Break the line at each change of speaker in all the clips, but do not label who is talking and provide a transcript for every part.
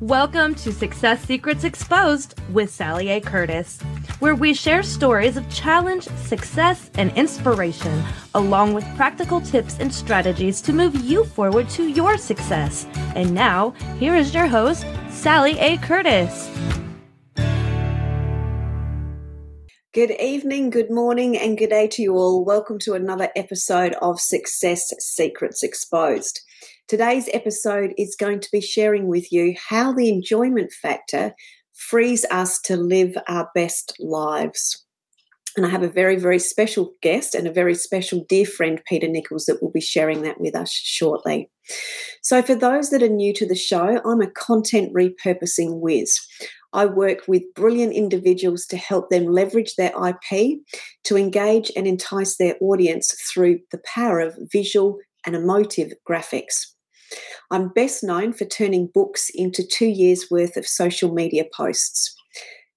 Welcome to Success Secrets Exposed with Sally A. Curtis, where we share stories of challenge, success, and inspiration, along with practical tips and strategies to move you forward to your success. And now, here is your host, Sally A. Curtis.
Good evening, good morning, and good day to you all. Welcome to another episode of Success Secrets Exposed. Today's episode is going to be sharing with you how the enjoyment factor frees us to live our best lives. And I have a very, very special guest and a very special dear friend, Peter Nichols, that will be sharing that with us shortly. So, for those that are new to the show, I'm a content repurposing whiz. I work with brilliant individuals to help them leverage their IP to engage and entice their audience through the power of visual and emotive graphics. I'm best known for turning books into two years' worth of social media posts,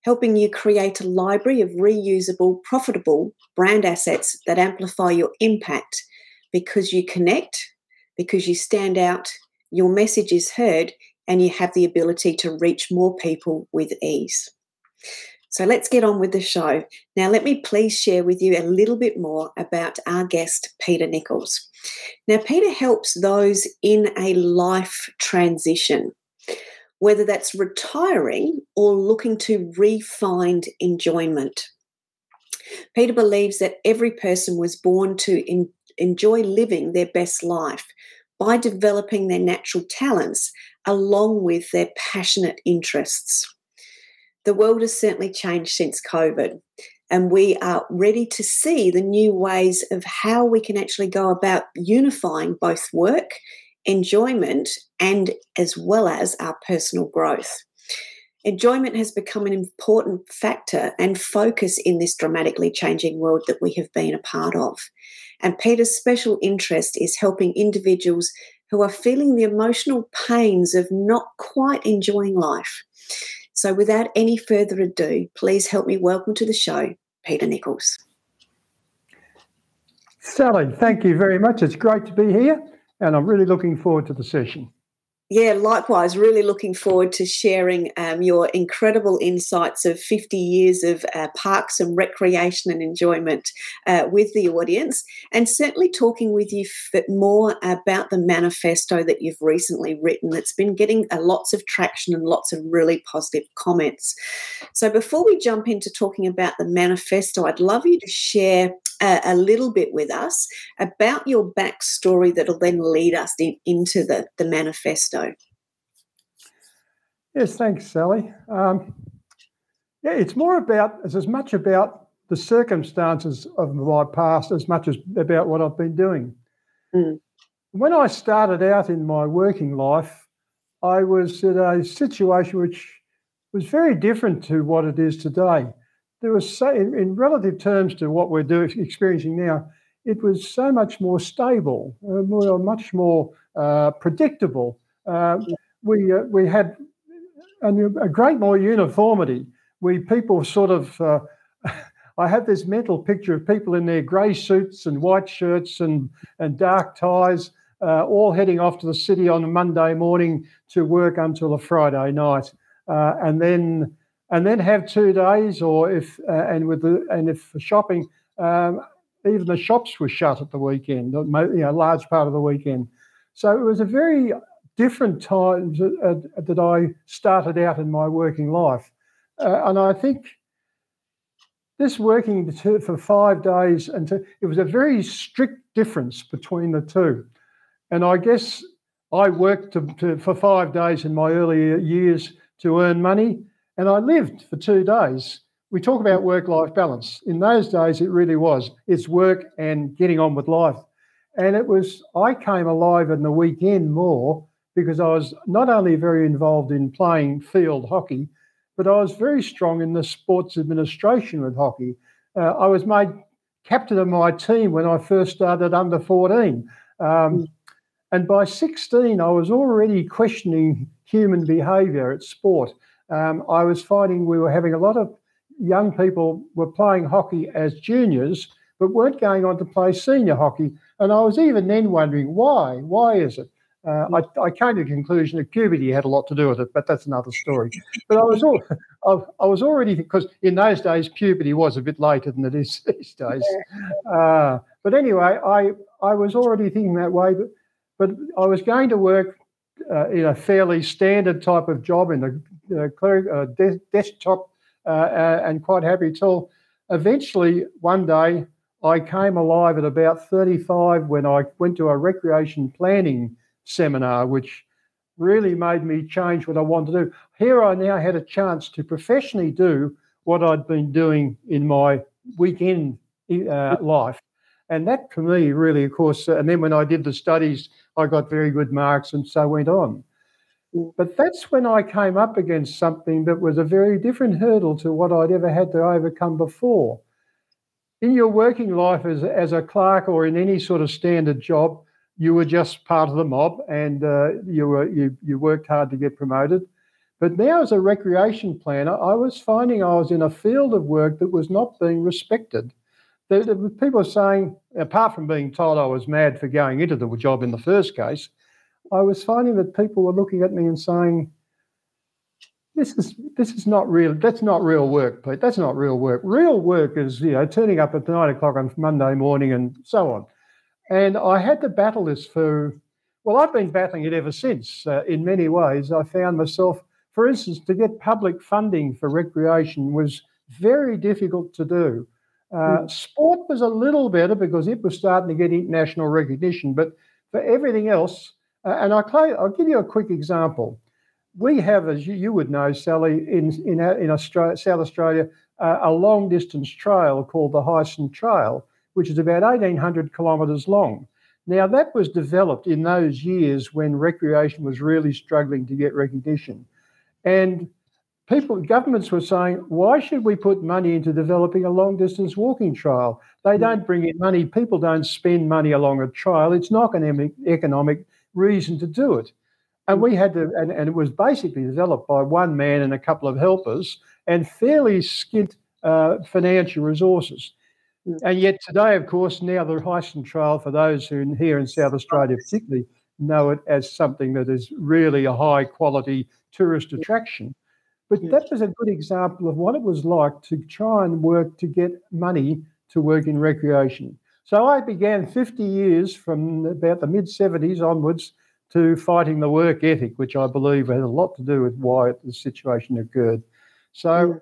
helping you create a library of reusable, profitable brand assets that amplify your impact because you connect, because you stand out, your message is heard, and you have the ability to reach more people with ease. So let's get on with the show. Now, let me please share with you a little bit more about our guest, Peter Nichols. Now, Peter helps those in a life transition, whether that's retiring or looking to re-find enjoyment. Peter believes that every person was born to in, enjoy living their best life by developing their natural talents along with their passionate interests. The world has certainly changed since COVID, and we are ready to see the new ways of how we can actually go about unifying both work, enjoyment, and as well as our personal growth. Enjoyment has become an important factor and focus in this dramatically changing world that we have been a part of. And Peter's special interest is helping individuals who are feeling the emotional pains of not quite enjoying life. So, without any further ado, please help me welcome to the show Peter Nichols.
Sally, thank you very much. It's great to be here, and I'm really looking forward to the session.
Yeah, likewise. Really looking forward to sharing um, your incredible insights of 50 years of uh, parks and recreation and enjoyment uh, with the audience, and certainly talking with you more about the manifesto that you've recently written that's been getting uh, lots of traction and lots of really positive comments. So, before we jump into talking about the manifesto, I'd love you to share a, a little bit with us about your backstory that'll then lead us in, into the, the manifesto.
Yes, thanks, Sally. Um, yeah, it's more about, it's as much about the circumstances of my past as much as about what I've been doing.
Mm.
When I started out in my working life, I was in a situation which was very different to what it is today there was so, in, relative terms to what we're doing, experiencing now, it was so much more stable, uh, more, much more uh, predictable. Uh, we uh, we had a, a, great more uniformity we people sort of. Uh, I have this mental picture of people in their grey suits and white shirts and and dark ties, uh, all heading off to the city on a Monday morning to work until a Friday night, uh, and then and then have two days, or if uh, and with the and if for shopping, um, even the shops were shut at the weekend, you know, a large part of the weekend. So it was a very different time uh, that I started out in my working life, uh, and I think this working for five days and it was a very strict difference between the two, and I guess I worked to, to, for five days in my earlier years to earn money and I lived for two days. We talk about work life balance. In those days, it really was. It's work and getting on with life. And it was, I came alive in the weekend more because I was not only very involved in playing field hockey, but I was very strong in the sports administration with hockey. Uh, I was made captain of my team when I first started under 14. Um, mm. and by 16, I was already questioning human behaviour at sport um, I was finding we were having a lot of young people were playing hockey as juniors, but weren't going on to play senior hockey. And I was even then wondering why. Why is it? Uh, I, I, came to the conclusion that puberty had a lot to do with it, but that's another story. But I was all, I, I, was already because in those days puberty was a bit later than it is these days. Uh, but anyway, I I was already thinking that way, but but I was going to work uh, in a fairly standard type of job in the uh, de- desktop uh, uh, and quite happy till eventually one day I came alive at about 35 when I went to a recreation planning seminar, which really made me change what I wanted to do. Here I now had a chance to professionally do what I'd been doing in my weekend uh, life. And that for me, really, of course, uh, and then when I did the studies, I got very good marks and so went on. But that's when I came up against something that was a very different hurdle to what I'd ever had to overcome before. In your working life as, as a clerk or in any sort of standard job, you were just part of the mob and uh, you, were, you, you worked hard to get promoted. But now, as a recreation planner, I was finding I was in a field of work that was not being respected. There, there people are saying, apart from being told I was mad for going into the job in the first case, I was finding that people were looking at me and saying, "This is this is not real. That's not real work, Pete. That's not real work. Real work is you know turning up at nine o'clock on Monday morning and so on." And I had to battle this for well, I've been battling it ever since. Uh, in many ways, I found myself, for instance, to get public funding for recreation was very difficult to do. Uh, mm. Sport was a little better because it was starting to get international recognition, but for everything else, uh, and I'll, I'll, give you a quick example. We have, as you, would know, Sally, in, in, in Australia, South Australia, uh, a long distance trail called the Heysen Trail, which is about 1,800 kilometres long. Now, that was developed in those years when recreation was really struggling to get recognition. And people, governments were saying, why should we put money into developing a long distance walking trail? They don't bring in money. People don't spend money along a trail. It's not an economic reason to do it. And we had to, and, and it was basically developed by one man and a couple of helpers and fairly skint uh, financial resources. Hmm. And yet today, of course, now the Heysen Trail, for those who here in South Australia particularly know it as something that is really a high quality tourist attraction. But that was a good example of what it was like to try and work to get money to work in recreation. So I began 50 years from about the mid 70s onwards to fighting the work ethic, which I believe had a lot to do with why the situation occurred. So,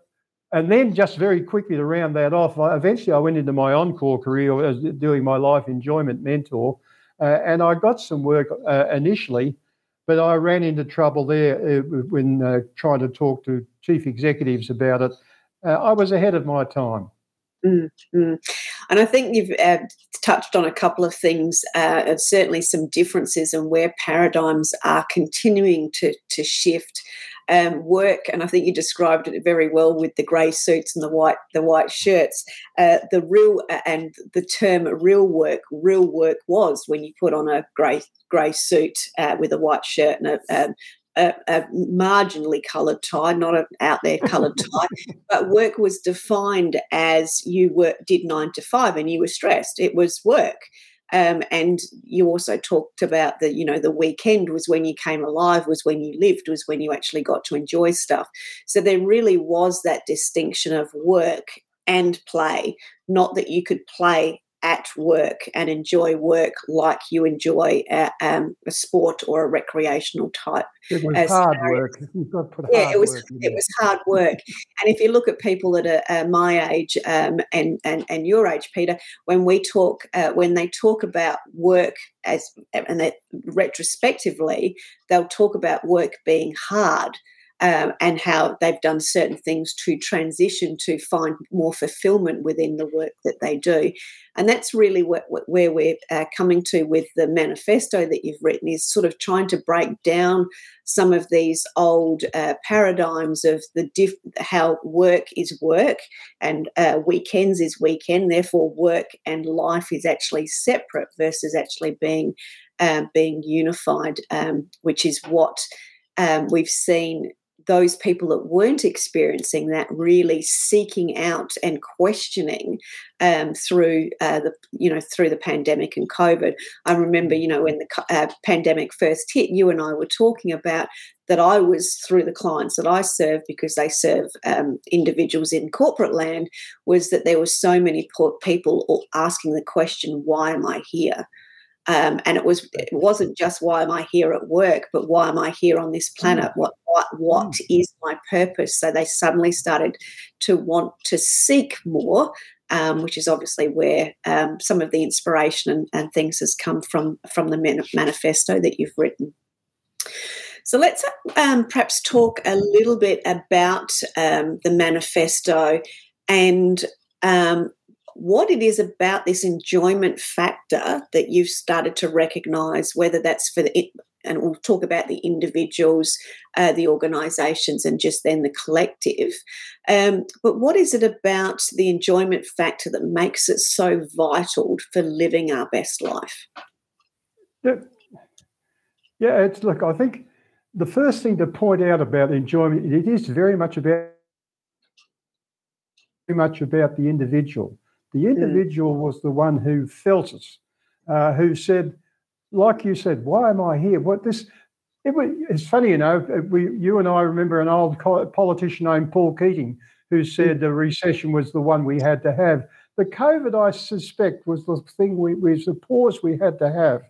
and then just very quickly to round that off, I, eventually I went into my encore career as doing my life enjoyment mentor, uh, and I got some work uh, initially, but I ran into trouble there uh, when uh, trying to talk to chief executives about it. Uh, I was ahead of my time.
Mm-hmm. And I think you've uh, touched on a couple of things, uh, certainly some differences and where paradigms are continuing to, to shift. Um, work, and I think you described it very well with the grey suits and the white the white shirts. Uh, the real uh, and the term real work, real work was when you put on a grey grey suit uh, with a white shirt and a, um, a, a marginally coloured tie, not an out there coloured tie, but work was defined as you were did nine to five and you were stressed. It was work. Um, and you also talked about the, you know, the weekend was when you came alive, was when you lived, was when you actually got to enjoy stuff. So there really was that distinction of work and play, not that you could play at work and enjoy work like you enjoy a, um, a sport or a recreational type.
It was hard work.
yeah, it was. It was hard work. and if you look at people that are uh, my age um, and, and and your age, Peter, when we talk, uh, when they talk about work as and that retrospectively, they'll talk about work being hard um, and how they've done certain things to transition to find more fulfillment within the work that they do. And that's really what, what, where we're uh, coming to with the manifesto that you've written is sort of trying to break down some of these old uh, paradigms of the diff- how work is work and uh, weekends is weekend. Therefore, work and life is actually separate versus actually being uh, being unified, um, which is what um, we've seen those people that weren't experiencing that really seeking out and questioning um, through uh, the you know through the pandemic and COVID. I remember you know when the uh, pandemic first hit, you and I were talking about that I was through the clients that I serve because they serve um, individuals in corporate land was that there were so many people asking the question, "Why am I here?" Um, and it was it wasn't just why am I here at work, but why am I here on this planet? Mm. What what what mm. is my purpose? So they suddenly started to want to seek more, um, which is obviously where um, some of the inspiration and, and, things has come from from the manifesto that you've written. So let's um, perhaps talk a little bit about um, the manifesto and um, what it is about this enjoyment factor that you've started to recognize, whether that's for the, and we'll talk about the individuals, uh, the organizations, and just then the collective. Um, but what is it about the enjoyment factor that makes it so vital for living our best life?
Yeah, yeah it's look, I think the first thing to point out about enjoyment, it is very much about very much about the individual. The individual was the one who felt it, uh, who said, like you said, why am I here? What this? It was, it's funny, you know. We, you and I remember an old politician named Paul Keating who said the recession was the one we had to have. The COVID, I suspect, was the thing we was the pause we had to have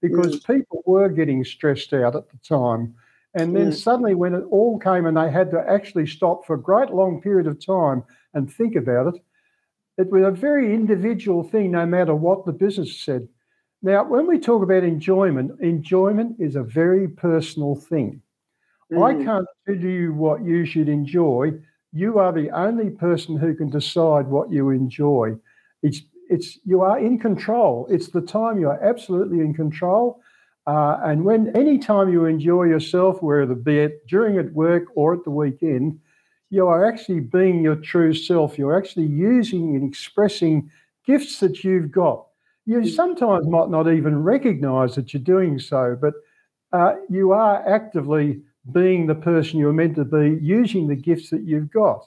because mm. people were getting stressed out at the time. And then mm. suddenly, when it all came and they had to actually stop for a great long period of time and think about it, it was a very individual thing, no matter what the business said. Now, when we talk about enjoyment, enjoyment is a very personal thing. Mm. I can't tell you what you should enjoy. You are the only person who can decide what you enjoy. It's it's you are in control. It's the time you are absolutely in control. Uh, and when any time you enjoy yourself, whether be it during at work or at the weekend, you are actually being your true self. You're actually using and expressing gifts that you've got. You mm. sometimes might not even recognize that you're doing so, but uh, you are actively being the person you're meant to be, using the gifts that you've got.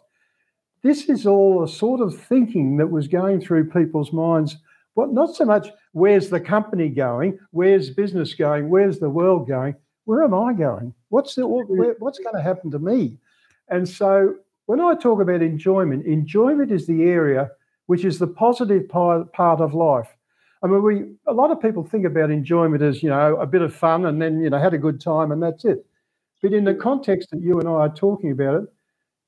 This is all a sort of thinking that was going through people's minds. What not so much where's the company going, where's business going, where's the world going, where am I going? What's the, where, what's going to happen to me? And so when I talk about enjoyment, enjoyment is the area which is the positive part, of life. I mean, we a lot of people think about enjoyment as you know a bit of fun and then you know had a good time and that's it. But in the context that you and I are talking about it,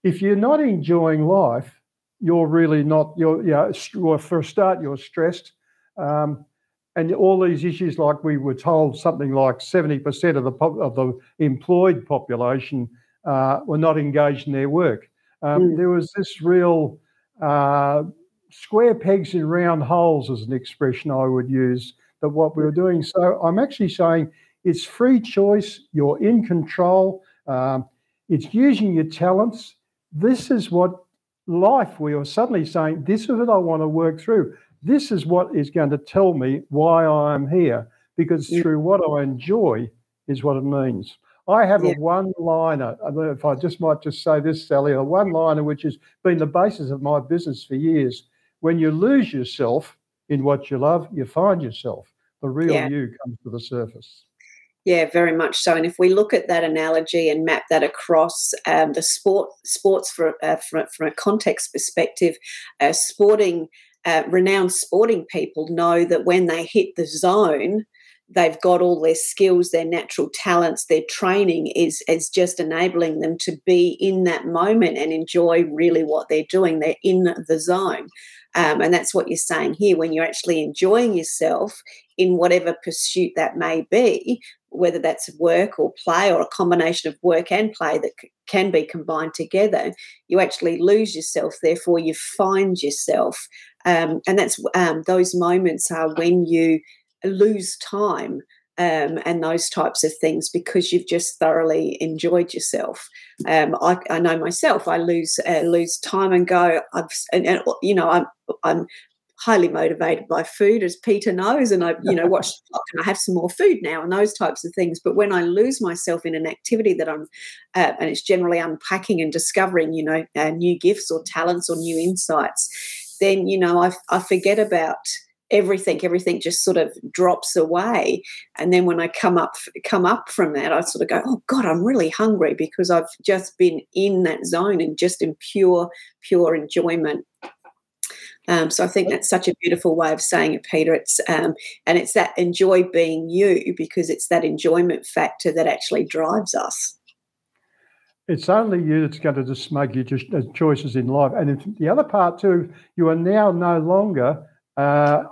if you're not enjoying life, you're really not. You're you know, for a start, you're stressed, um, and all these issues like we were told something like seventy percent of the of the employed population uh, were not engaged in their work. Um, mm. There was this real uh, square pegs in round holes, as an expression I would use, that what we were doing. So I'm actually saying it's free choice, you're in control, um, it's using your talents. This is what life, we are suddenly saying, this is what I want to work through. This is what is going to tell me why I'm here, because through what I enjoy is what it means. I have yeah. a one liner. If I just might just say this, Sally, a one liner which has been the basis of my business for years. When you lose yourself in what you love, you find yourself. The real yeah. you comes to the surface.
Yeah, very much so. And if we look at that analogy and map that across um, the sport, sports for, uh, from, from, a context perspective, uh, sporting, uh, renowned sporting people know that when they hit the zone, they've got all their skills, their natural talents, their training is is just enabling them to be in that moment and enjoy really what they're doing. They're in the zone. Um, and that's what you're saying here when you're actually enjoying yourself in whatever pursuit that may be, whether that's work or play or a combination of work and play that c- can be combined together, you actually lose yourself. Therefore, you find yourself. Um, and that's um, those moments are when you lose time um, and those types of things because you've just thoroughly enjoyed yourself. Um, I, I, know myself. I lose uh, lose time and go. I've and, and, you know I'm I'm highly motivated by food, as Peter knows, and I you know watch and I have some more food now and those types of things. But when I lose myself in an activity that I'm uh, and it's generally unpacking and discovering you know uh, new gifts or talents or new insights, then you know I, I forget about everything everything just sort of drops away and then when i come up come up from that i sort of go oh god i'm really hungry because i've just been in that zone and just in pure pure enjoyment um, so I think that's such a beautiful way of saying it, Peter. It's um, and it's that enjoy being you because it's that enjoyment factor that actually drives us.
It's only you that's going to just make your uh, choices in life, and the other part too, you are now no longer uh,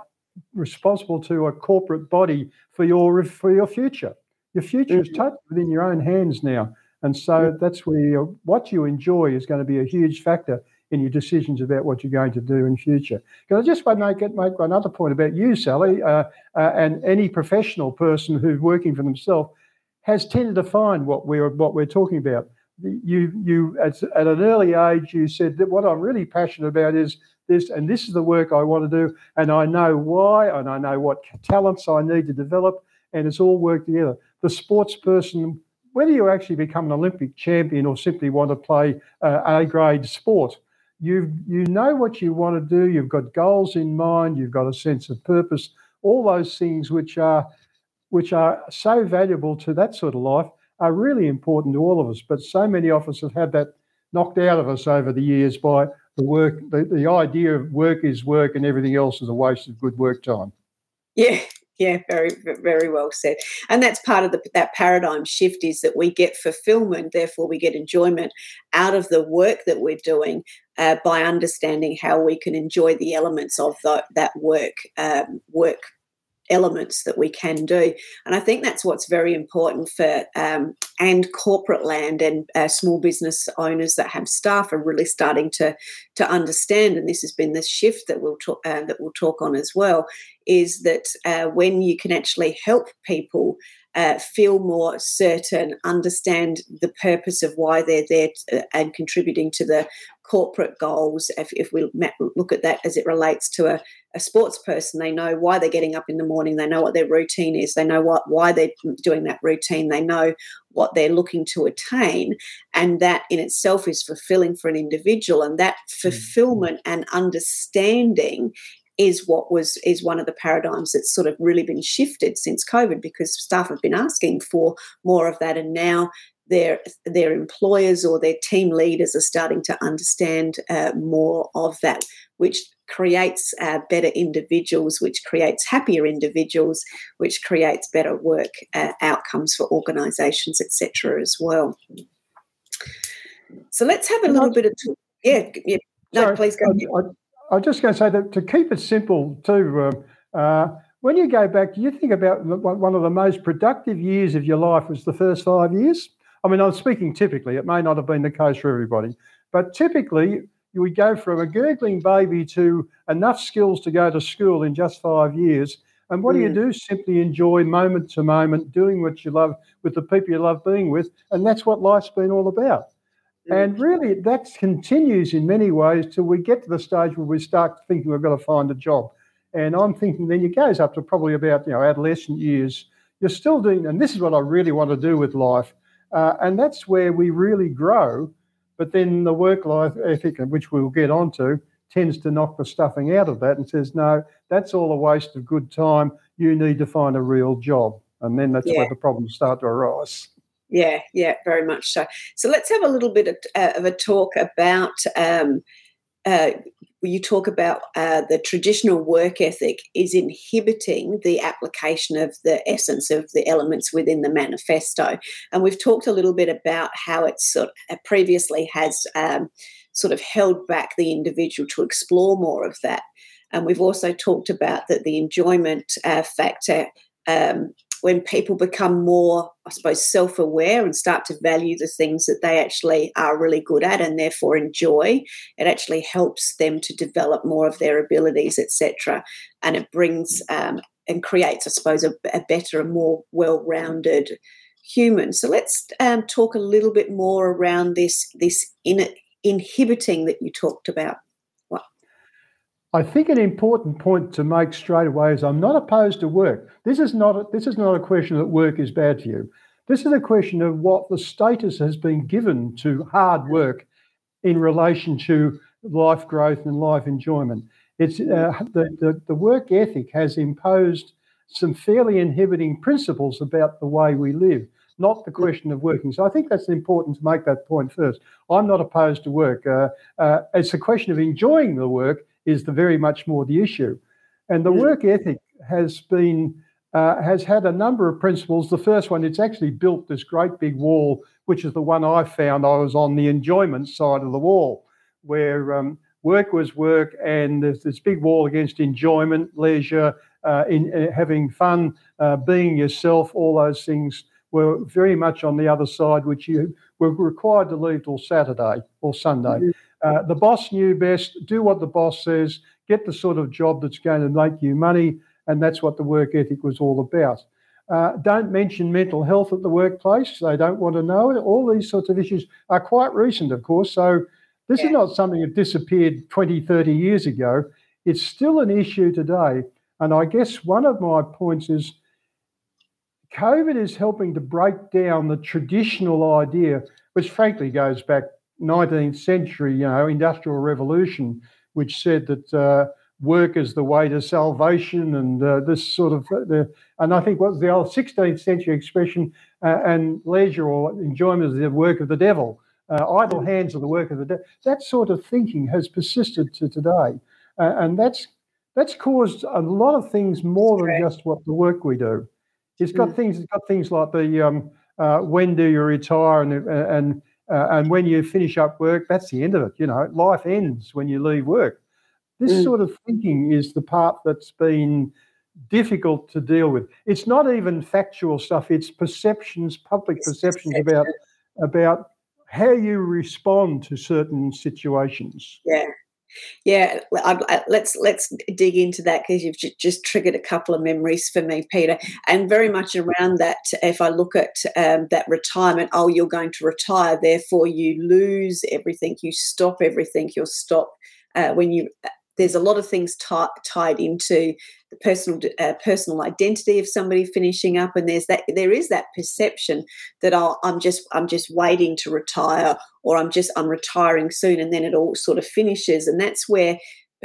responsible to a corporate body for your for your future. Your future is mm-hmm. totally within your own hands now, and so that's where what you enjoy is going to be a huge factor in your decisions about what you're going to do in future. Because I just want to make, make another point about you, Sally, uh, uh, and any professional person who's working for themselves has tended to find what we're what we're talking about. You you at, at an early age you said that what I'm really passionate about is this, and this is the work I want to do, and I know why, and I know what talents I need to develop, and it's all worked together. The sports person, whether you actually become an Olympic champion or simply want to play uh, A grade sport, you you know what you want to do. You've got goals in mind. You've got a sense of purpose. All those things which are which are so valuable to that sort of life are really important to all of us. But so many of us have had that knocked out of us over the years by the work, the, the idea of work is work and everything else is a waste of good work time.
Yeah, yeah, very, very well said. And that's part of the, that paradigm shift is that we get fulfillment, therefore we get enjoyment out of the work that we're doing uh, by understanding how we can enjoy the elements of the, that work, um, work elements that we can do. And I think that's what's very important for um, and corporate land and uh, small business owners that have staff are really starting to to understand. And this has been the shift that we'll talk uh, that we'll talk on as well. Is that uh, when you can actually help people uh, feel more certain, understand the purpose of why they're there to, and contributing to the corporate goals. If, if we look at that as it relates to a, a sports person, they know why they're getting up in the morning. They know what their routine is. They know what why they're doing that routine. They know what they're looking to attain, and that in itself is fulfilling for an individual. And that mm. fulfillment and understanding is what was is one of the paradigms that's sort of really been shifted since COVID because staff have been asking for more of that, and now their their employers or their team leaders are starting to understand uh, more of that, which creates uh, better individuals, which creates happier individuals, which creates better work uh, outcomes for organisations, etc. As well. So let's have a little bit of talk. Yeah, yeah. No, Sorry, please go.
I, I, was just going to say that to keep it simple too. Uh, uh, when you go back, do you think about one of the most productive years of your life was the first five years. I mean, I'm speaking typically, it may not have been the case for everybody, but typically you would go from a gurgling baby to enough skills to go to school in just five years. And what mm. do you mm. do? Simply enjoy moment to moment, doing what you love with the people you love being with. And that's what life's been all about. Mm. And really, that continues in many ways till we get to the stage where we start thinking we've got to find a job. And I'm thinking then it goes up to probably about you know adolescent years. You're still doing, and this is what I really want to do with life. Uh, and that's where we really grow. But then the work life ethic, which we'll get onto, tends to knock the stuffing out of that and says, no, that's all a waste of good time. You need to find a real job. And then that's yeah. where the problems start to arise.
Yeah, yeah, very much so. So let's have a little bit of, uh, of a talk about. Um, uh, you talk about uh, the traditional work ethic is inhibiting the application of the essence of the elements within the manifesto, and we've talked a little bit about how it sort of uh, previously has um, sort of held back the individual to explore more of that. And we've also talked about that the enjoyment uh, factor um, when people become more, I suppose, self aware and start to value the things that they actually are really good at and therefore enjoy, it actually helps them to develop more of their abilities, etc. And it brings um, and creates, I suppose, a, a better and more well rounded human. So let's um, talk a little bit more around this, this in, inhibiting that you talked about.
I think an important point to make straight away is I'm not opposed to work. This is not a, this is not a question that work is bad for you. This is a question of what the status has been given to hard work in relation to life growth and life enjoyment. It's uh, the, the, the work ethic has imposed some fairly inhibiting principles about the way we live, not the question of working. So I think that's important to make that point first. I'm not opposed to work. Uh, uh, it's a question of enjoying the work is the very much more the issue. And the work ethic has been uh, has had a number of principles. The first one, it's actually built this great big wall, which is the one I found. I was on the enjoyment side of the wall, where um, work was work, and there's this big wall against enjoyment, leisure, uh, in uh, having fun, uh, being yourself. All those things were very much on the other side, which you were required to leave till Saturday or Sunday. Mm-hmm. Uh, the boss knew best. Do what the boss says. Get the sort of job that's going to make you money, and that's what the work ethic was all about. Uh, don't mention mental health at the workplace. They don't want to know it. All these sorts of issues are quite recent, of course. So this yeah. is not something that disappeared 20, 30 years ago. It's still an issue today. And I guess one of my points is COVID is helping to break down the traditional idea, which frankly goes back 19th century, you know, industrial revolution, which said that uh, work is the way to salvation, and uh, this sort of uh, the, and I think what was the old 16th century expression, uh, and leisure or enjoyment is the work of the devil. Uh, idle hands are the work of the devil. That sort of thinking has persisted to today, uh, and that's that's caused a lot of things more than just what the work we do. It's got mm. things. It's got things like the um, when do you retire and and uh, and when you finish up work, that's the end of it. You know, life ends when you leave work. This mm. sort of thinking is the part that's been difficult to deal with. It's not even factual stuff. It's perceptions, public perceptions about about how you respond to certain situations.
Yeah, yeah, let's let's dig into that because you've just triggered a couple of memories for me, Peter, and very much around that. If I look at um, that retirement, oh, you're going to retire, therefore you lose everything, you stop everything, you'll stop uh, when you. There's a lot of things t- tied into the personal uh, personal identity of somebody finishing up, and there's that there is that perception that oh, I'm just I'm just waiting to retire, or I'm just I'm retiring soon, and then it all sort of finishes, and that's where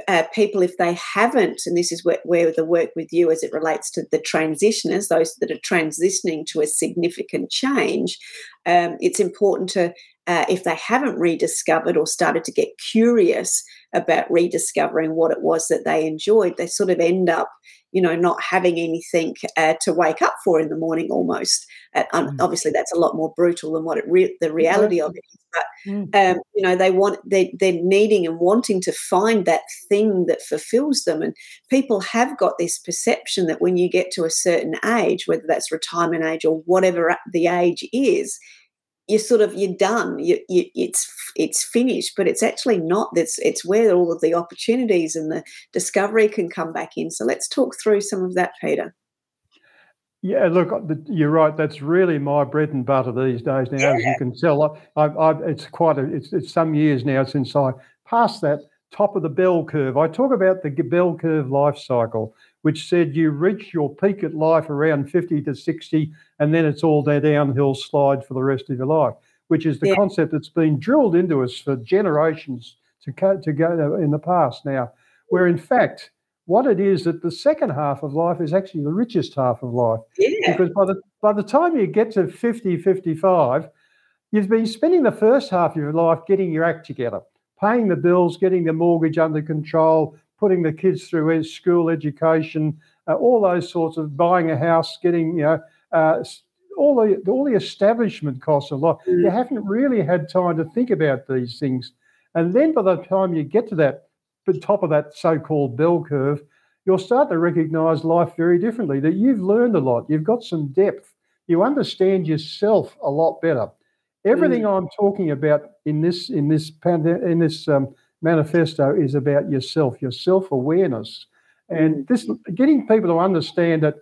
uh, people, if they haven't, and this is where, where, the work with you as it relates to the transitioners, those that are transitioning to a significant change, um, it's important to, uh, if they haven't rediscovered or started to get curious about rediscovering what it was that they enjoyed, they sort of end up, you know, not having anything uh, to wake up for in the morning almost. Uh, um, mm. Obviously, that's a lot more brutal than what it re- the reality of it is. But mm. um, you know, they want they they're needing and wanting to find that thing that fulfills them. And people have got this perception that when you get to a certain age, whether that's retirement age or whatever the age is, you're sort of you're done you, you, it's it's finished but it's actually not that's it's where all of the opportunities and the discovery can come back in so let's talk through some of that peter
yeah, look, uh, you're right. That's really my bread and butter these days. Now, yeah. as you can tell, I, I, it's quite a, it's, it's some years now since I passed that top of the bell curve. I talk about the bell curve life cycle, which said you reach your peak at life around 50 to 60, and then it's all that downhill slide for the rest of your life, which is the yeah. concept that's been drilled into us for generations to go, to go in the past now, where in fact, what it is that the second half of life is actually the richest half of life.
Yeah.
Because by the by the time you get to 50, 55, you've been spending the first half of your life getting your act together, paying the bills, getting the mortgage under control, putting the kids through school education, uh, all those sorts of buying a house, getting you know uh, all the all the establishment costs a lot. Mm. You haven't really had time to think about these things, and then by the time you get to that the top of that so-called bell curve, you'll start to recognise life very differently. That you've learned a lot, you've got some depth, you understand yourself a lot better. Everything mm. I'm talking about in this in this in this um, manifesto is about yourself, your self awareness, and this getting people to understand that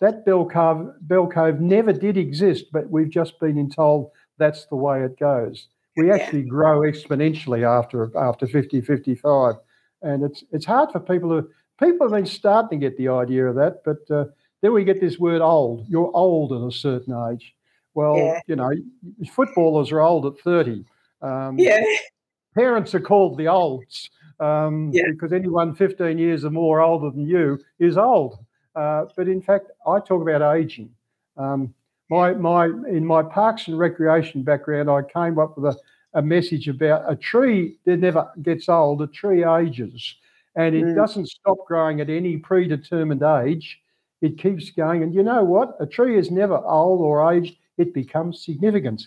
that bell curve bell curve never did exist, but we've just been told that's the way it goes. We actually grow exponentially after after 50, 55 and it's it's hard for people to people have been starting to get the idea of that, but uh, then we get this word old. You're old at a certain age. Well, yeah. you know, footballers are old at thirty.
Um, yeah.
Parents are called the olds um, yeah. because anyone 15 years or more older than you is old. Uh, but in fact, I talk about aging. Um, my my in my parks and recreation background, I came up with a a message about a tree that never gets old, a tree ages, and it mm. doesn't stop growing at any predetermined age. It keeps going. And you know what? A tree is never old or aged, it becomes significant.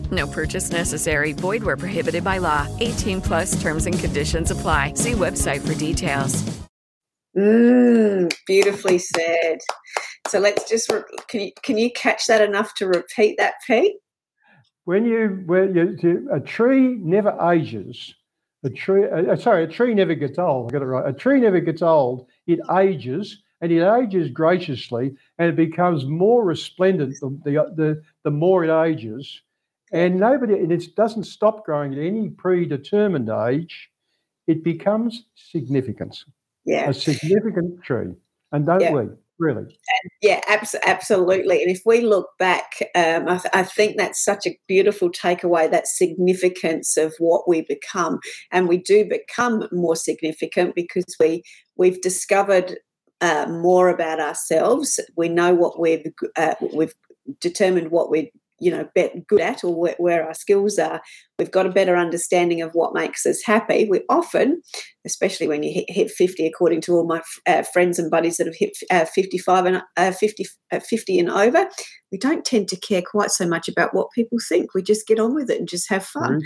No purchase necessary. Void where prohibited by law. 18 plus terms and conditions apply. See website for details.
Mmm, beautifully said. So let's just re- can you can you catch that enough to repeat that, Pete?
When you when you, a tree never ages. A tree, uh, sorry, a tree never gets old. I got it right. A tree never gets old. It ages, and it ages graciously, and it becomes more resplendent the the the, the more it ages. And nobody, and it doesn't stop growing at any predetermined age. It becomes significant.
Yeah,
a significant tree, and don't yeah. we? really.
Yeah, abs- absolutely. And if we look back, um, I, th- I, think that's such a beautiful takeaway that significance of what we become. And we do become more significant because we, we've discovered uh, more about ourselves. We know what we've, uh, we've determined what we're you know bet good at or where, where, our skills are we've got a better understanding of what makes us happy. We often especially when you hit, hit 50 according to all my uh, friends and buddies that have hit uh, 55 and uh, 50, uh, 50 and over we don't tend to care quite so much about what people think. We just get on with it and just have fun.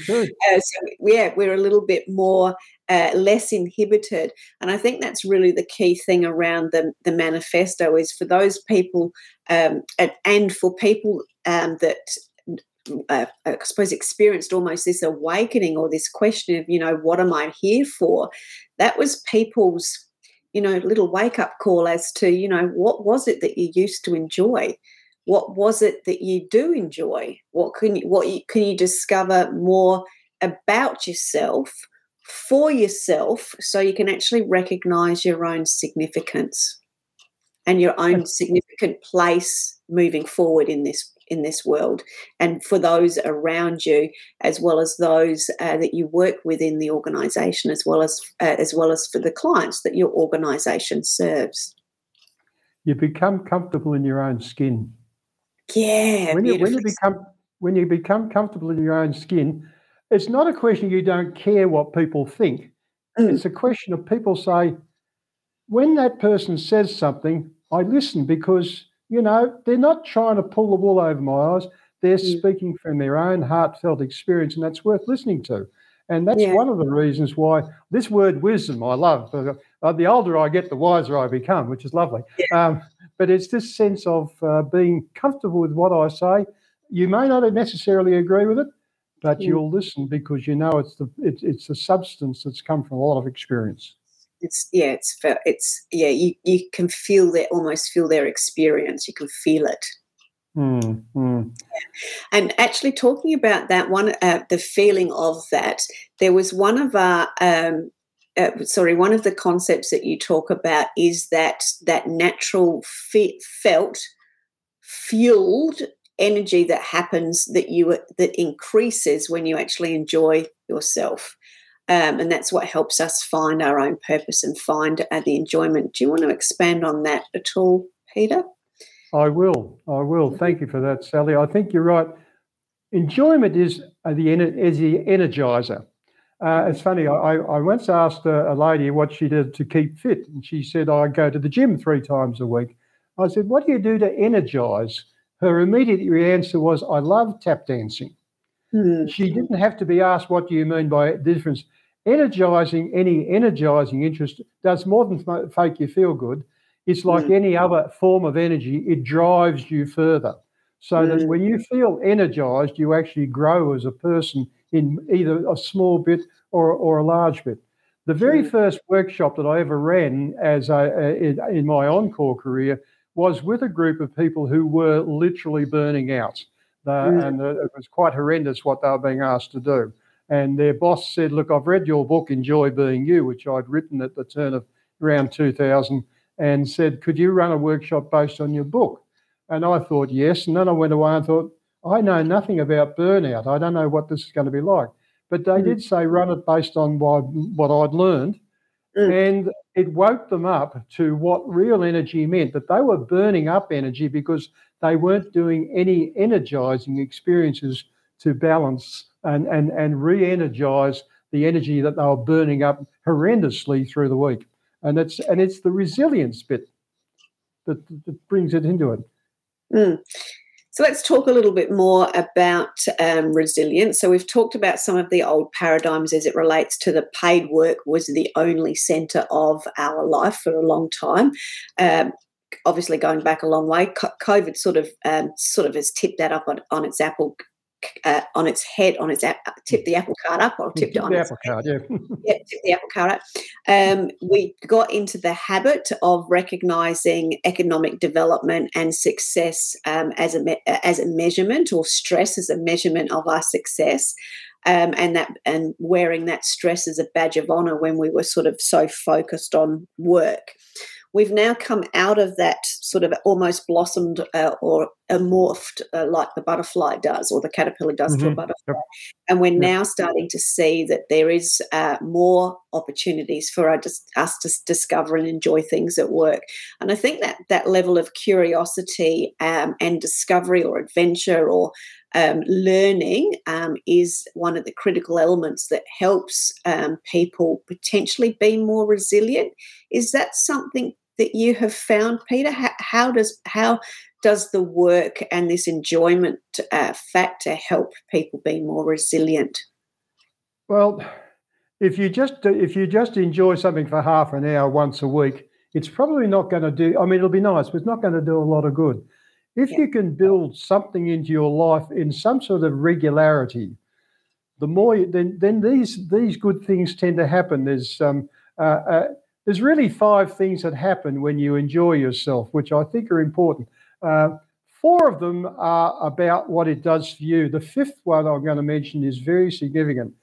Uh, so yeah we're a little bit more uh, less inhibited. And I think that's really the key thing around the, the manifesto is for those people um, and, and, for people um, that uh, I suppose experienced almost this awakening or this question of, you know, what am I here for? That was people's, you know, little wake up call as to, you know, what was it that you used to enjoy? What was it that you do enjoy? What can you, what you, can you discover more about yourself? for yourself so you can actually recognize your own significance and your own significant place moving forward in this in this world and for those around you as well as those uh, that you work with in the organization as well as uh, as well as for the clients that your organization serves
you become comfortable in your own skin
yeah
when you, when you become when you become comfortable in your own skin it's not a question you don't care what people think. Mm. It's a question of people say, when that person says something, I listen because, you know, they're not trying to pull the wool over my eyes. They're mm. speaking from their own heartfelt experience, and that's worth listening to. And that's yeah. one of the reasons why this word wisdom I love. Uh, the older I get, the wiser I become, which is lovely. Yeah. Um, but it's this sense of uh, being comfortable with what I say You may not necessarily agree with it, but
Mm.
you'll listen because you know it's the it's it's a substance that's come from a lot of experience.
It's yeah, it's it's yeah. You you can feel their almost feel their experience. You can feel it.
Mm, mm.
And actually, talking about that one, uh, the feeling of that, there was one of our, um, uh, sorry, one of the concepts that you talk about is that that natural fe- felt, fueled energy that happens that you that increases when you actually enjoy yourself. Um, and that's what helps us find our own purpose and find uh, the enjoyment. Do you want to expand on that at all, Peter?
I will. I will. Thank you for that, Sally. I think you're right. Enjoyment is the is the energizer. Uh, it's funny. I, I once asked a, a lady what she did to keep fit, and she said, "I go to the gym three times a week." I said, "What do you do to energize?" Her immediate answer was, "I love tap dancing."
Hmm.
She didn't have to be asked, "What do you mean by difference?" Energizing any energizing interest does more than make you feel good. It's like
Mm.
any other form of energy; it drives you further. So that
Mm.
when you feel energized, you actually grow as a person in either a small bit or, or a large bit. The very
Mm.
first workshop that I ever ran as a, a- in, in my encore career was with a group of people who were literally burning out.
Mm.
And it was quite horrendous what they were being asked to do. And their boss said, Look, I've read your book, Enjoy Being You, which I'd written at the turn of around 2000, and said, Could you run a workshop based on your book? And I thought, Yes. And then I went away and thought, I know nothing about burnout. I don't know what this is going to be like. But they
Mm.
did say, Run it based on what, what I'd learned.
Mm.
And it woke them up to what real energy meant that they were burning up energy because they weren't doing any energizing experiences to balance and, and, and re energize the energy that they were burning up horrendously through the week. And it's, and it's the resilience bit that, that brings it into it.
Mm. So let's talk a little bit more about um, resilience. So we've talked about some of the old paradigms as it relates to the paid work was the only centre of our life for a long time. Um, obviously, going back a long way, COVID sort of um, sort of has tipped that up on, on its apple. Uh, on its head, on its app, tipped the apple cart up, or tipped it on
the apple card, yeah.
yeah, tip the apple cart up. Um, we got into the habit of recognizing economic development and success um, as a me- as a measurement, or stress as a measurement of our success, um, and that and wearing that stress as a badge of honor when we were sort of so focused on work. We've now come out of that sort of almost blossomed uh, or morphed uh, like the butterfly does, or the caterpillar does to a
Mhm.
butterfly.
Yep.
And we're
Yep.
now starting to see that there is uh, more opportunities for our, us to discover and enjoy things at work. And I think that that level of curiosity um, and discovery or adventure or um, learning um, is one of the critical elements that helps um, people potentially be more resilient. Is that something that you have found, Peter? How, how does how does the work and this enjoyment uh, factor help people be more resilient?
Well, if you just if you just enjoy something for half an hour once a week, it's probably not going to do. I mean, it'll be nice, but it's not going to do a lot of good. If you can build something into your life in some sort of regularity, the more you, then then these these good things tend to happen. There's um, uh, uh, there's really five things that happen when you enjoy yourself, which I think are important. Uh, four of them are about what it does for you. The fifth one I'm going to mention is very significant.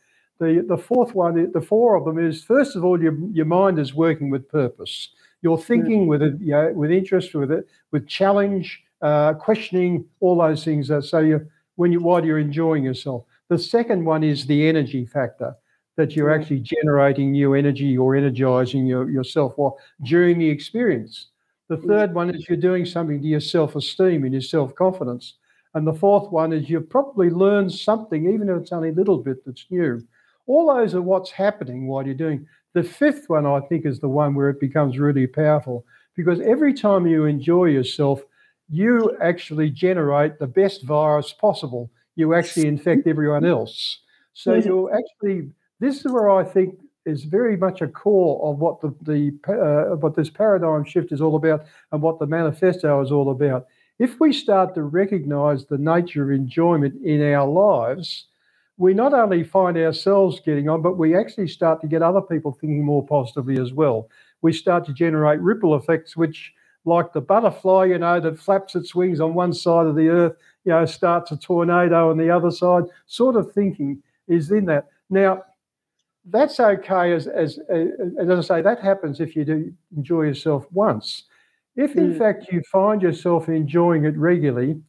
The, the fourth one, the four of them is first of all, your, your mind is working with purpose. You're thinking with it, you know, with interest, with it, with challenge, uh, questioning, all those things. So you, when you while you're enjoying yourself. The second one is the energy factor that you're actually generating new energy or energizing your, yourself while during the experience. The third one is you're doing something to your self-esteem and your self-confidence. And the fourth one is you've probably learned something, even if it's only a little bit that's new. All those are what's happening while you're doing. The fifth one, I think, is the one where it becomes really powerful because every time you enjoy yourself, you actually generate the best virus possible. You actually infect everyone else. So
Mhm.
you're actually, this is where I think is very much a core of what the, the uh, what this paradigm shift is all about and what the manifesto is all about. if we start to recognize the nature of enjoyment in our lives, we not only find ourselves getting on, but we actually start to get other people thinking more positively as well. We start to generate ripple effects, which, like the butterfly, you know, that flaps its wings on one side of the earth, you know, starts a tornado on the other side, sort of thinking is in that. Now, that's okay as, as, as, I say, that happens if you do enjoy yourself once. If in mm. fact you find yourself enjoying it regularly,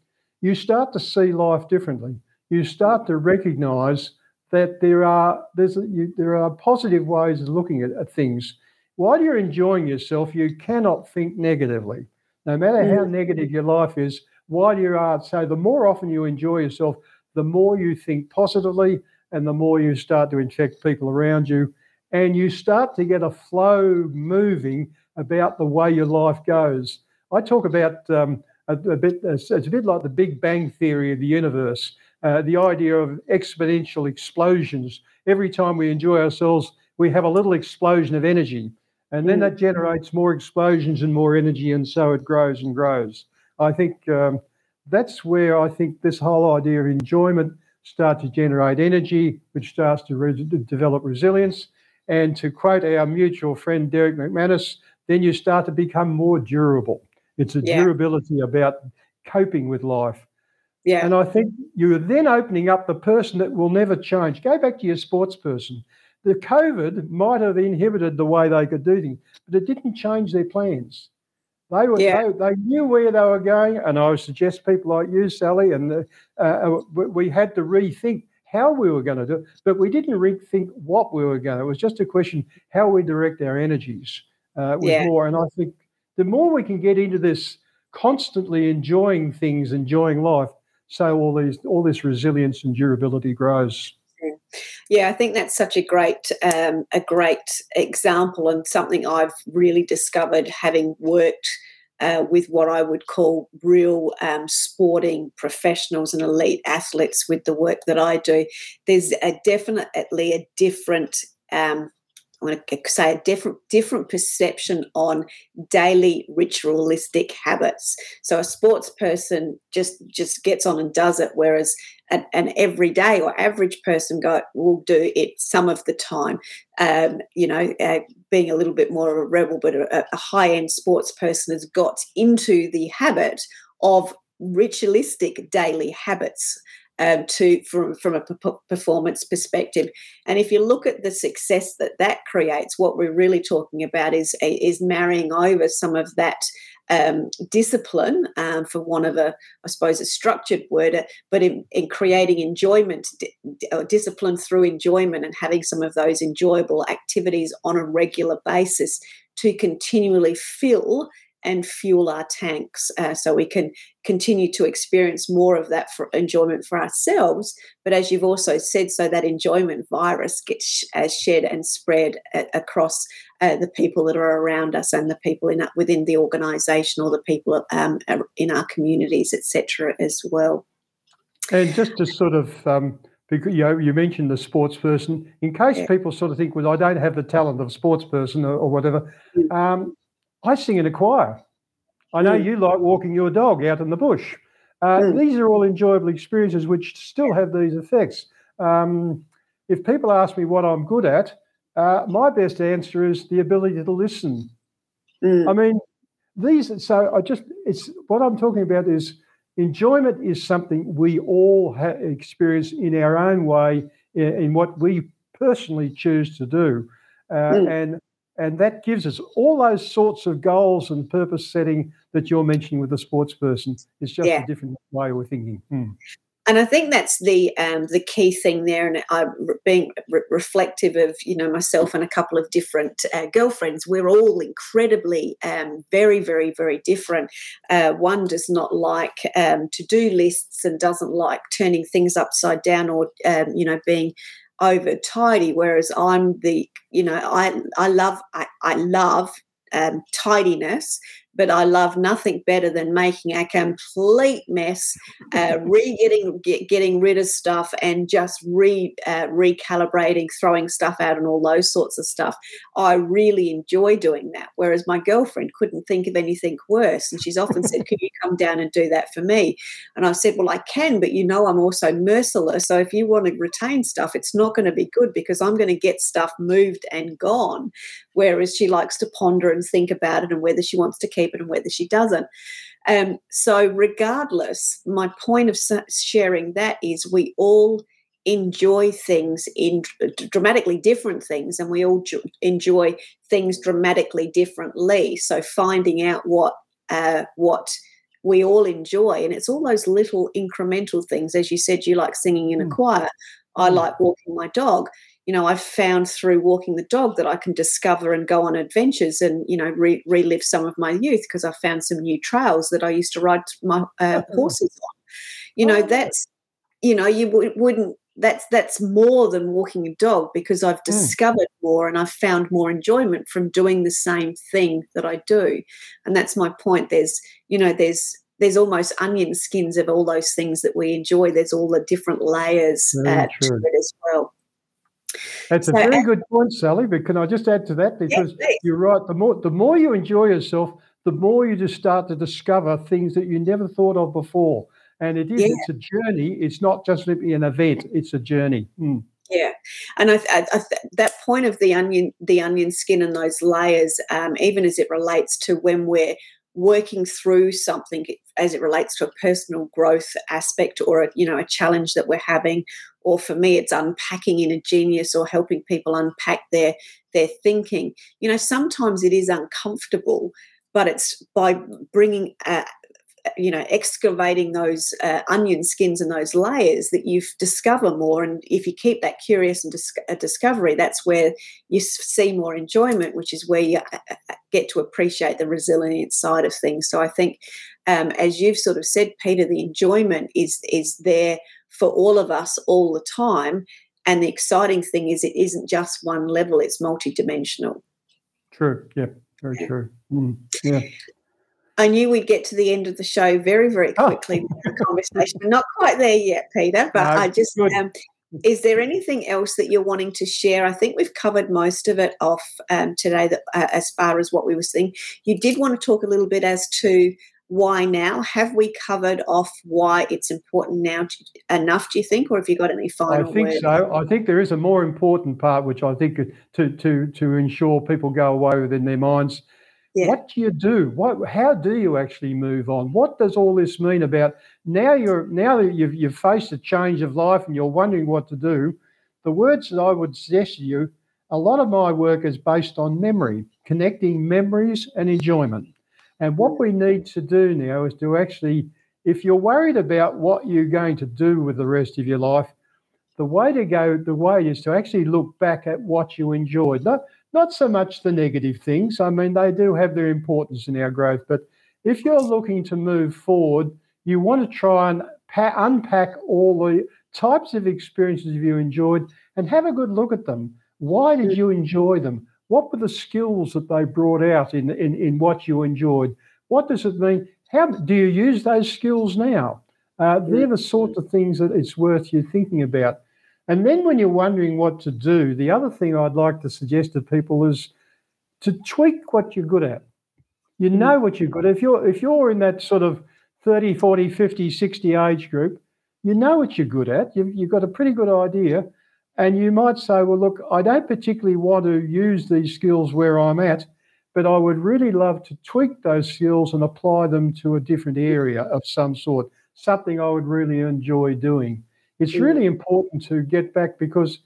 you start to see life differently. You start to recognize that there are there's you, there are positive ways of looking at, at, things. While you're enjoying yourself, you cannot think negatively. No matter mm. how negative your life is, while you are so the more often you enjoy yourself, the more you think positively, and the more you start to infect people around you, and you start to get a flow moving about the way your life goes. I talk about um, a, a, bit, it's a bit like the Big Bang theory of the universe, uh, the idea of exponential explosions. Every time we enjoy ourselves, we have a little explosion of energy, and then mm. that generates more explosions and more energy, and so it grows and grows. I think um, that's where I think this whole idea of enjoyment start to generate energy, which starts to re- develop resilience. And to quote our mutual friend Derek McManus, then you start to become more durable. It's a yeah. durability about coping with life.
Yeah.
And I think you're then opening up the person that will never change. Go back to your sports person. The COVID might have inhibited the way they could do things, but it didn't change their plans. They were yeah. they, they, knew where they were going, and I would suggest people like you, Sally, and the, uh, uh we had to rethink how we were going to do it, but we didn't rethink what we were going. to. It was just a question how we direct our energies uh, was yeah. more. And I think the more we can get into this constantly enjoying things, enjoying life, so all these all this resilience and durability grows.
Yeah, I think that's such a great um, a great example and something I've really discovered having worked uh, with what I would call real um, sporting professionals and elite athletes with the work that I do. There's a definitely a different um, I'm going to say a different different perception on daily ritualistic habits. So a sports person just just gets on and does it, whereas an, an everyday or average person go will do it some of the time. Um, you know, uh, being a little bit more of a rebel, but a, a high end sports person has got into the habit of ritualistic daily habits um, to from from a performance perspective. And if you look at the success that that creates, what we're really talking about is is marrying over some of that. Um, discipline, um, for one of a, I suppose, a structured word, uh, but in, in creating enjoyment, di- discipline through enjoyment, and having some of those enjoyable activities on a regular basis to continually fill and fuel our tanks uh, so we can continue to experience more of that for enjoyment for ourselves. But as you've also said, so that enjoyment virus gets sh- uh, shed and spread a- across uh, the people that are around us and the people in within the organisation or the people um, in our communities, etc. as well.
And just to sort of um, because you, know, you mentioned the sports person. In case yeah. people sort of think, well, I don't have the talent of a sports person or, or whatever, mm. um, I sing in a choir. I know you like walking your dog out in the bush. Uh, mm. These are all enjoyable experiences which still have these effects. Um, if people ask me what I'm good at, uh, my best answer is the ability to listen. Mm. I mean, these. So I just it's what I'm talking about is enjoyment is something we all ha- experience in our own way in, in, what we personally choose to do, uh, mm. and and that gives us all those sorts of goals and purpose setting that you're mentioning with the sports person. It's just yeah. a different way we're thinking. Hmm.
And I think that's the um, the key thing there. And I'm being re- reflective of you know myself and a couple of different uh, girlfriends. We're all incredibly um, very very very different. Uh, one does not like um, to do lists and doesn't like turning things upside down or um, you know being over tidy whereas i'm the you know i i love i, I love um, tidiness but I love nothing better than making a complete mess, uh, re getting get, getting rid of stuff, and just re uh, recalibrating, throwing stuff out, and all those sorts of stuff. I really enjoy doing that. Whereas my girlfriend couldn't think of anything worse, and she's often said, "Could you come down and do that for me?" And I've said, "Well, I can, but you know, I'm also merciless. So if you want to retain stuff, it's not going to be good because I'm going to get stuff moved and gone." Whereas she likes to ponder and think about it and whether she wants to keep it and whether she doesn't. Um, so, regardless, my point of sharing that is we all enjoy things in dramatically different things and we all enjoy things dramatically differently so finding out what uh, what we all enjoy and it's all those little incremental things as you said you like singing in a mm. choir i mm. like walking my dog you know, I've found through walking the dog that I can discover and go on adventures and, you know, re- relive some of my youth because I found some new trails that I used to ride my uh, oh. horses on. You know, oh. that's, you know, you w- wouldn't, that's, that's more than walking a dog because I've hmm. discovered mm. more and I've found more enjoyment from doing the same thing that I do. And that's my point. There's, you know, there's, there's almost onion skins of all those things that we enjoy. There's all the different layers uh, to it as well.
That's so, a very good point, Sally. But can I just add to that because yes, you're right. The more the more you enjoy yourself, the more you just start to discover things that you never thought of before. And it is yeah. it's a journey. It's not just an event. It's a journey. Mm.
Yeah, and I, I, I, that point of the onion, the onion skin, and those layers, um, even as it relates to when we're working through something as it relates to a personal growth aspect or a, you know a challenge that we're having or for me it's unpacking inner genius or helping people unpack their their thinking. You know sometimes it is uncomfortable but it's by bringing uh, you know excavating those uh, onion skins and those layers that you discover more. And if you keep that curious and dis- uh, discovery that's where you see more enjoyment which is where you uh, uh, get to appreciate the resilient side of things. So i think um, as you've sort of said peter the enjoyment is is there for all of us all the time and the exciting thing is it isn't just one level it's multidimensional
true yeah very true mm, yeah
I knew we'd get to the end of the show very, very oh. quickly oh. with the conversation. not quite there yet, Peter, but no, I just um, is there anything else that you're wanting to share? I think we've covered most of it off um, today. That uh, as far as what we were seeing, you did want to talk a little bit as to why now. Have we covered off why it's important now to, enough? Do you think, or have you got any final?
I think
word?
so. I think there is a more important part, which I think to to to ensure people go away within their minds yeah. What do you do? What? How do you actually move on? What does all this mean about now? You're now that you've you've faced a change of life and you're wondering what to do. The words that I would suggest to you, a lot of my work is based on memory, connecting memories and enjoyment. And what we need to do now is to actually, if you're worried about what you're going to do with the rest of your life, the way to go, the way is to actually look back at what you enjoyed. Not not so much the negative things. I mean, they do have their importance in our growth. But if you're looking to move forward, you want to try and pa- unpack all the types of experiences you enjoyed and have a good look at them. Why did you enjoy them? What were the skills that they brought out in, in, in what you enjoyed? What does it mean? How do you use those skills now? Uh, they're the sorts of things that it's worth you thinking about. And then when you're wondering what to do, the other thing I'd like to suggest to people is to tweak what you're good at. You mm. know what you're good at. If you're if you're in that sort of 30, 40, 50, 60 age group, you know what you're good at. You've, you've got a pretty good idea. And you might say, well, look, I don't particularly want to use these skills where I'm at, but I would really love to tweak those skills and apply them to a different area of some sort, something I would really enjoy doing. It's mm. really important to get back because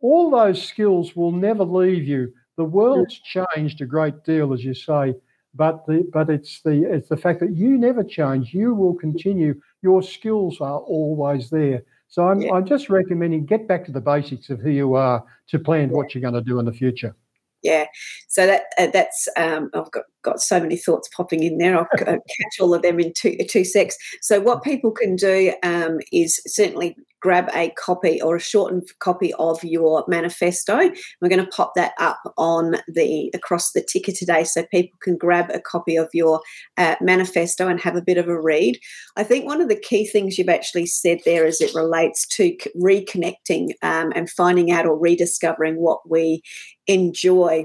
all those skills will never leave you. The world's mm. changed a great deal, as you say, but the but it's the it's the fact that you never change. You will mm. continue. Your skills are always there. So I'm, yeah. I'm just recommending get back to the basics of who you are to plan yeah. what you're going to do in the future
yeah. So that uh, that's um, I've got, got so many thoughts popping in there. I'll catch all of them in two two secs. So what people can do um, is certainly grab a copy or a shortened copy of your manifesto. We're going to pop that up on the across the ticker today so people can grab a copy of your uh, manifesto and have a bit of a read. I think one of the key things you've actually said there as it relates to reconnecting um, and finding out or rediscovering what we enjoy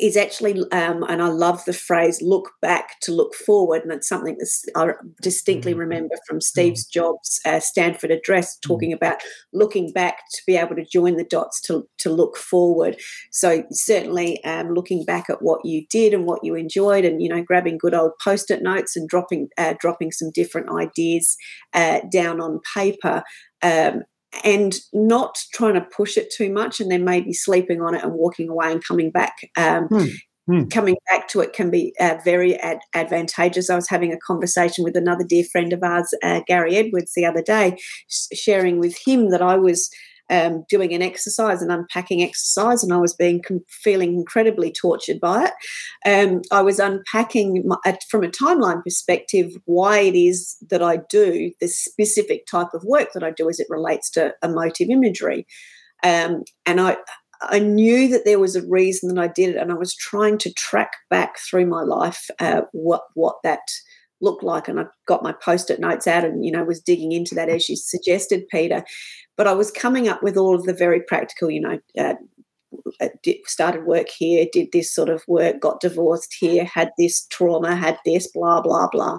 is actually, um, and I love the phrase "look back to look forward," and it's something that I distinctly mm-hmm. remember from Steve's mm-hmm. Jobs' uh, Stanford address, mm-hmm. talking about looking back to be able to join the dots to to look forward. So certainly, um, looking back at what you did and what you enjoyed, and you know, grabbing good old post-it notes and dropping uh, dropping some different ideas uh, down on paper. Um, and not trying to push it too much and then maybe sleeping on it and walking away and coming back um, hmm. Hmm. coming back to it can be uh, very ad- advantageous. I was having a conversation with another dear friend of ours, uh, Gary Edwards, the other day, sharing with him that I was um, doing an exercise, an unpacking exercise, and I was being feeling incredibly tortured by it. Um, I was unpacking my, from a timeline perspective why it is that I do the specific type of work that I do as it relates to emotive imagery, um, and I. I knew that there was a reason that I did it, and I was trying to track back through my life uh, what what that looked like. And I got my post-it notes out, and you know was digging into that as you suggested, Peter. But I was coming up with all of the very practical, you know, uh, started work here, did this sort of work, got divorced here, had this trauma, had this, blah, blah, blah.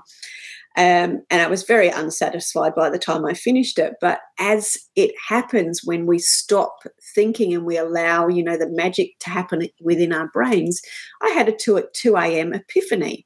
Um, and I was very unsatisfied by the time I finished it. But as it happens when we stop thinking and we allow, you know, the magic to happen within our brains, I had a 2 at 2 a.m. epiphany.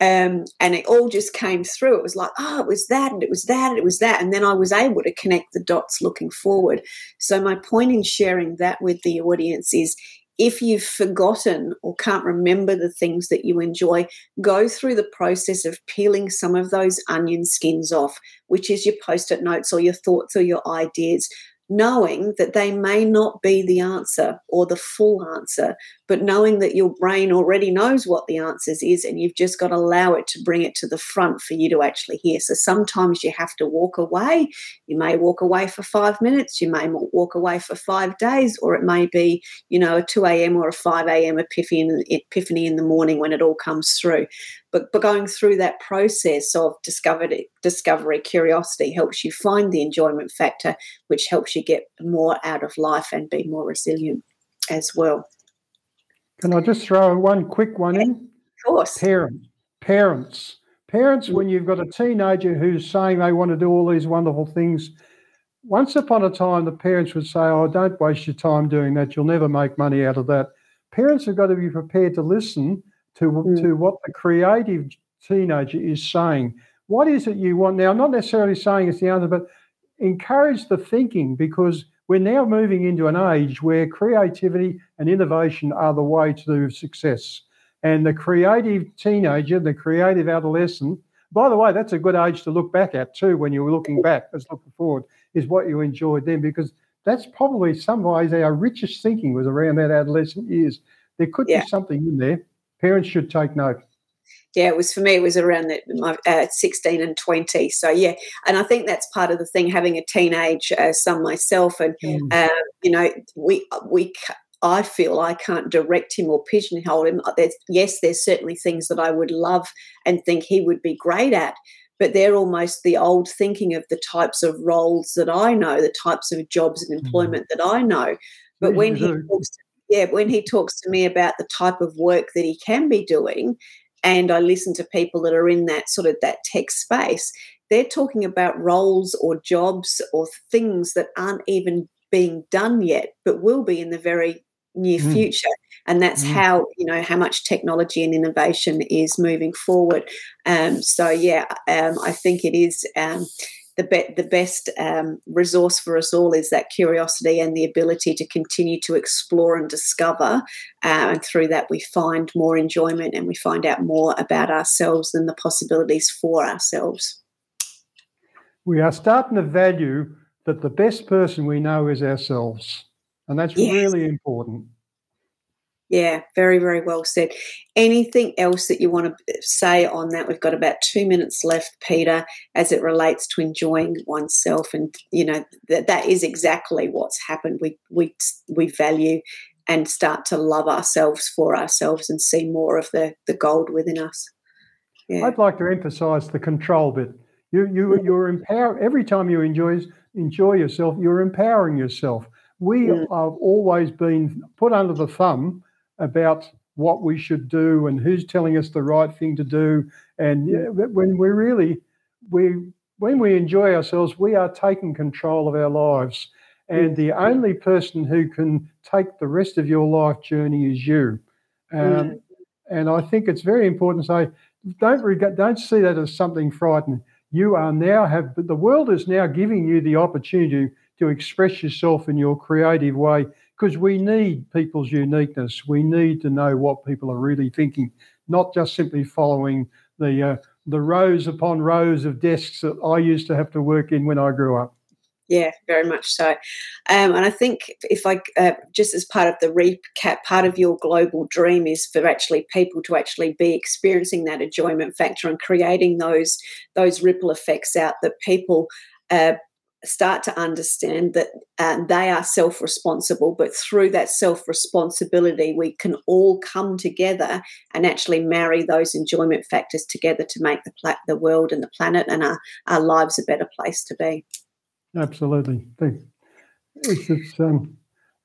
Um, and it all just came through. It was like, oh, it was that, and it was that, and it was that. And then I was able to connect the dots looking forward. So, my point in sharing that with the audience is if you've forgotten or can't remember the things that you enjoy, go through the process of peeling some of those onion skins off, which is your post it notes or your thoughts or your ideas knowing that they may not be the answer or the full answer, but knowing that your brain already knows what the answers is and you've just got to allow it to bring it to the front for you to actually hear. So sometimes you have to walk away. You may walk away for five minutes, you may walk away for five days, or it may be, you know, a 2 a.m. or a 5 a.m. epiphany, epiphany in the morning when it all comes through. But, but going through that process of discovery, discovery, curiosity helps you find the enjoyment factor, which helps you get more out of life and be more resilient as well.
Can I just throw one quick one
yeah,
in?
Of course.
Parents. Parents. Parents, when you've got a teenager who's saying they want to do all these wonderful things, once upon a time the parents would say, Oh, don't waste your time doing that. You'll never make money out of that. Parents have got to be prepared to listen to, mm. to what the creative teenager is saying. What is it you want? Now, I'm not necessarily saying it's the answer, but encourage the thinking because we're now moving into an age where creativity and innovation are the way to success. And the creative teenager, the creative adolescent, by the way, that's a good age to look back at too when you're looking back as looking forward, is what you enjoyed then, because that's probably some ways our richest thinking was around that adolescent years. There could yeah. be something in there parents should take note
yeah, it was for me. It was around the, my, uh, sixteen and twenty. So yeah, and I think that's part of the thing. Having a teenage uh, son myself, and mm. uh, you know, we we I feel I can't direct him or pigeonhole him. Uh, there's, yes, there's certainly things that I would love and think he would be great at, but they're almost the old thinking of the types of roles that I know, the types of jobs and mm. employment mm. that I know. But when he talks to yeah, when he talks to me about the type of work that he can be doing, and I listen to people that are in that sort of that tech space, they're talking about roles or jobs or things that aren't even being done yet, but will be in the very near mm. future. And that's mm. how you know how much technology and innovation is moving forward. Um, so yeah, um, I think it is. Um, the, be- the best um, resource for us all is that curiosity and the ability to continue to explore and discover. Uh, and through that, we find more enjoyment and we find out more about ourselves and the possibilities for ourselves.
We are starting to value that the best person we know is ourselves. And that's yes. really important.
Yeah, very, very well said. Anything else that you want to say on that? We've got about two minutes left, Peter, as it relates to enjoying oneself, and you know that that is exactly what's happened. We we we value and start to love ourselves for ourselves and see more of the the gold within us.
Yeah. I'd like to emphasise the control bit. You you you're empower every time you enjoy enjoy yourself. You're empowering yourself. We mm. have always been put under the thumb about what we should do and who's telling us the right thing to do. And when we really we when we enjoy ourselves, we are taking control of our lives. And the only person who can take the rest of your life journey is you. Um, And I think it's very important to say, don't regard, don't see that as something frightening. You are now have the world is now giving you the opportunity to express yourself in your creative way because we need people's uniqueness. We need to know what people are really thinking, not just simply following the uh, the rows upon rows of desks that I used to have to work in when I grew up.
Yeah, very much so. Um, and I think if I uh, just as part of the recap, part of your global dream is for actually people to actually be experiencing that enjoyment factor and creating those those ripple effects out that people uh, start to understand that uh, they are self responsible, but through that self responsibility, we can all come together and actually marry those enjoyment factors together to make the, pla- the world and the planet and our, our lives a better place to be.
Absolutely. It's, it's, um,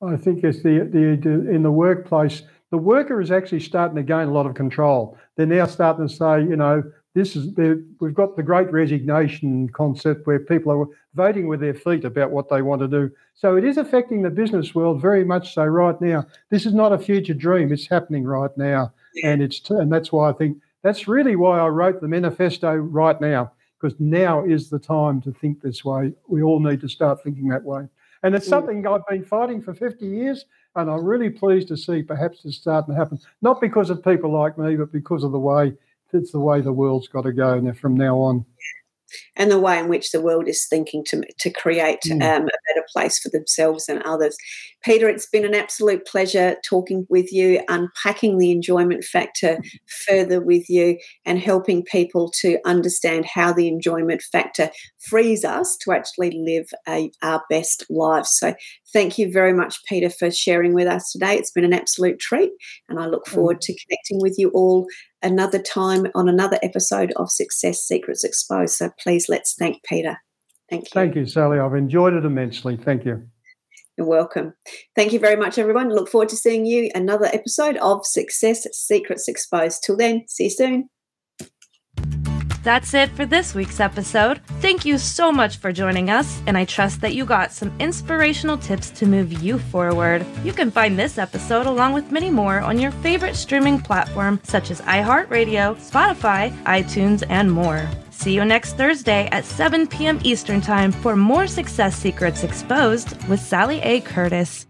I think it's the, the, in the workplace, the worker is actually starting to gain a lot of control. They're now starting to say, you know, this is we've got the great resignation concept where people are voting with their feet about what they want to do. So it is affecting the business world very much so right now. This is not a future dream; it's happening right now, and it's and that's why I think that's really why I wrote the manifesto right now because now is the time to think this way. We all need to start thinking that way, and it's something I've been fighting for 50 years. And I'm really pleased to see perhaps it's starting to happen, not because of people like me, but because of the way it's the way the world's got to go now from now on
and the way in which the world is thinking to, to create mm. um, a better place for themselves and others. Peter, it's been an absolute pleasure talking with you, unpacking the enjoyment factor further with you, and helping people to understand how the enjoyment factor frees us to actually live a, our best lives. So, thank you very much, Peter, for sharing with us today. It's been an absolute treat, and I look forward to connecting with you all another time on another episode of Success Secrets Exposed. So please let's thank Peter. Thank you.
Thank you, Sally. I've enjoyed it immensely. Thank you.
You're welcome. Thank you very much, everyone. Look forward to seeing you another episode of Success Secrets Exposed. Till then, see you soon.
That's it for this week's episode. Thank you so much for joining us, and I trust that you got some inspirational tips to move you forward. You can find this episode along with many more on your favorite streaming platform such as iHeartRadio, Spotify, iTunes, and more. See you next Thursday at 7 p.m. Eastern Time for more Success Secrets Exposed with Sally A. Curtis.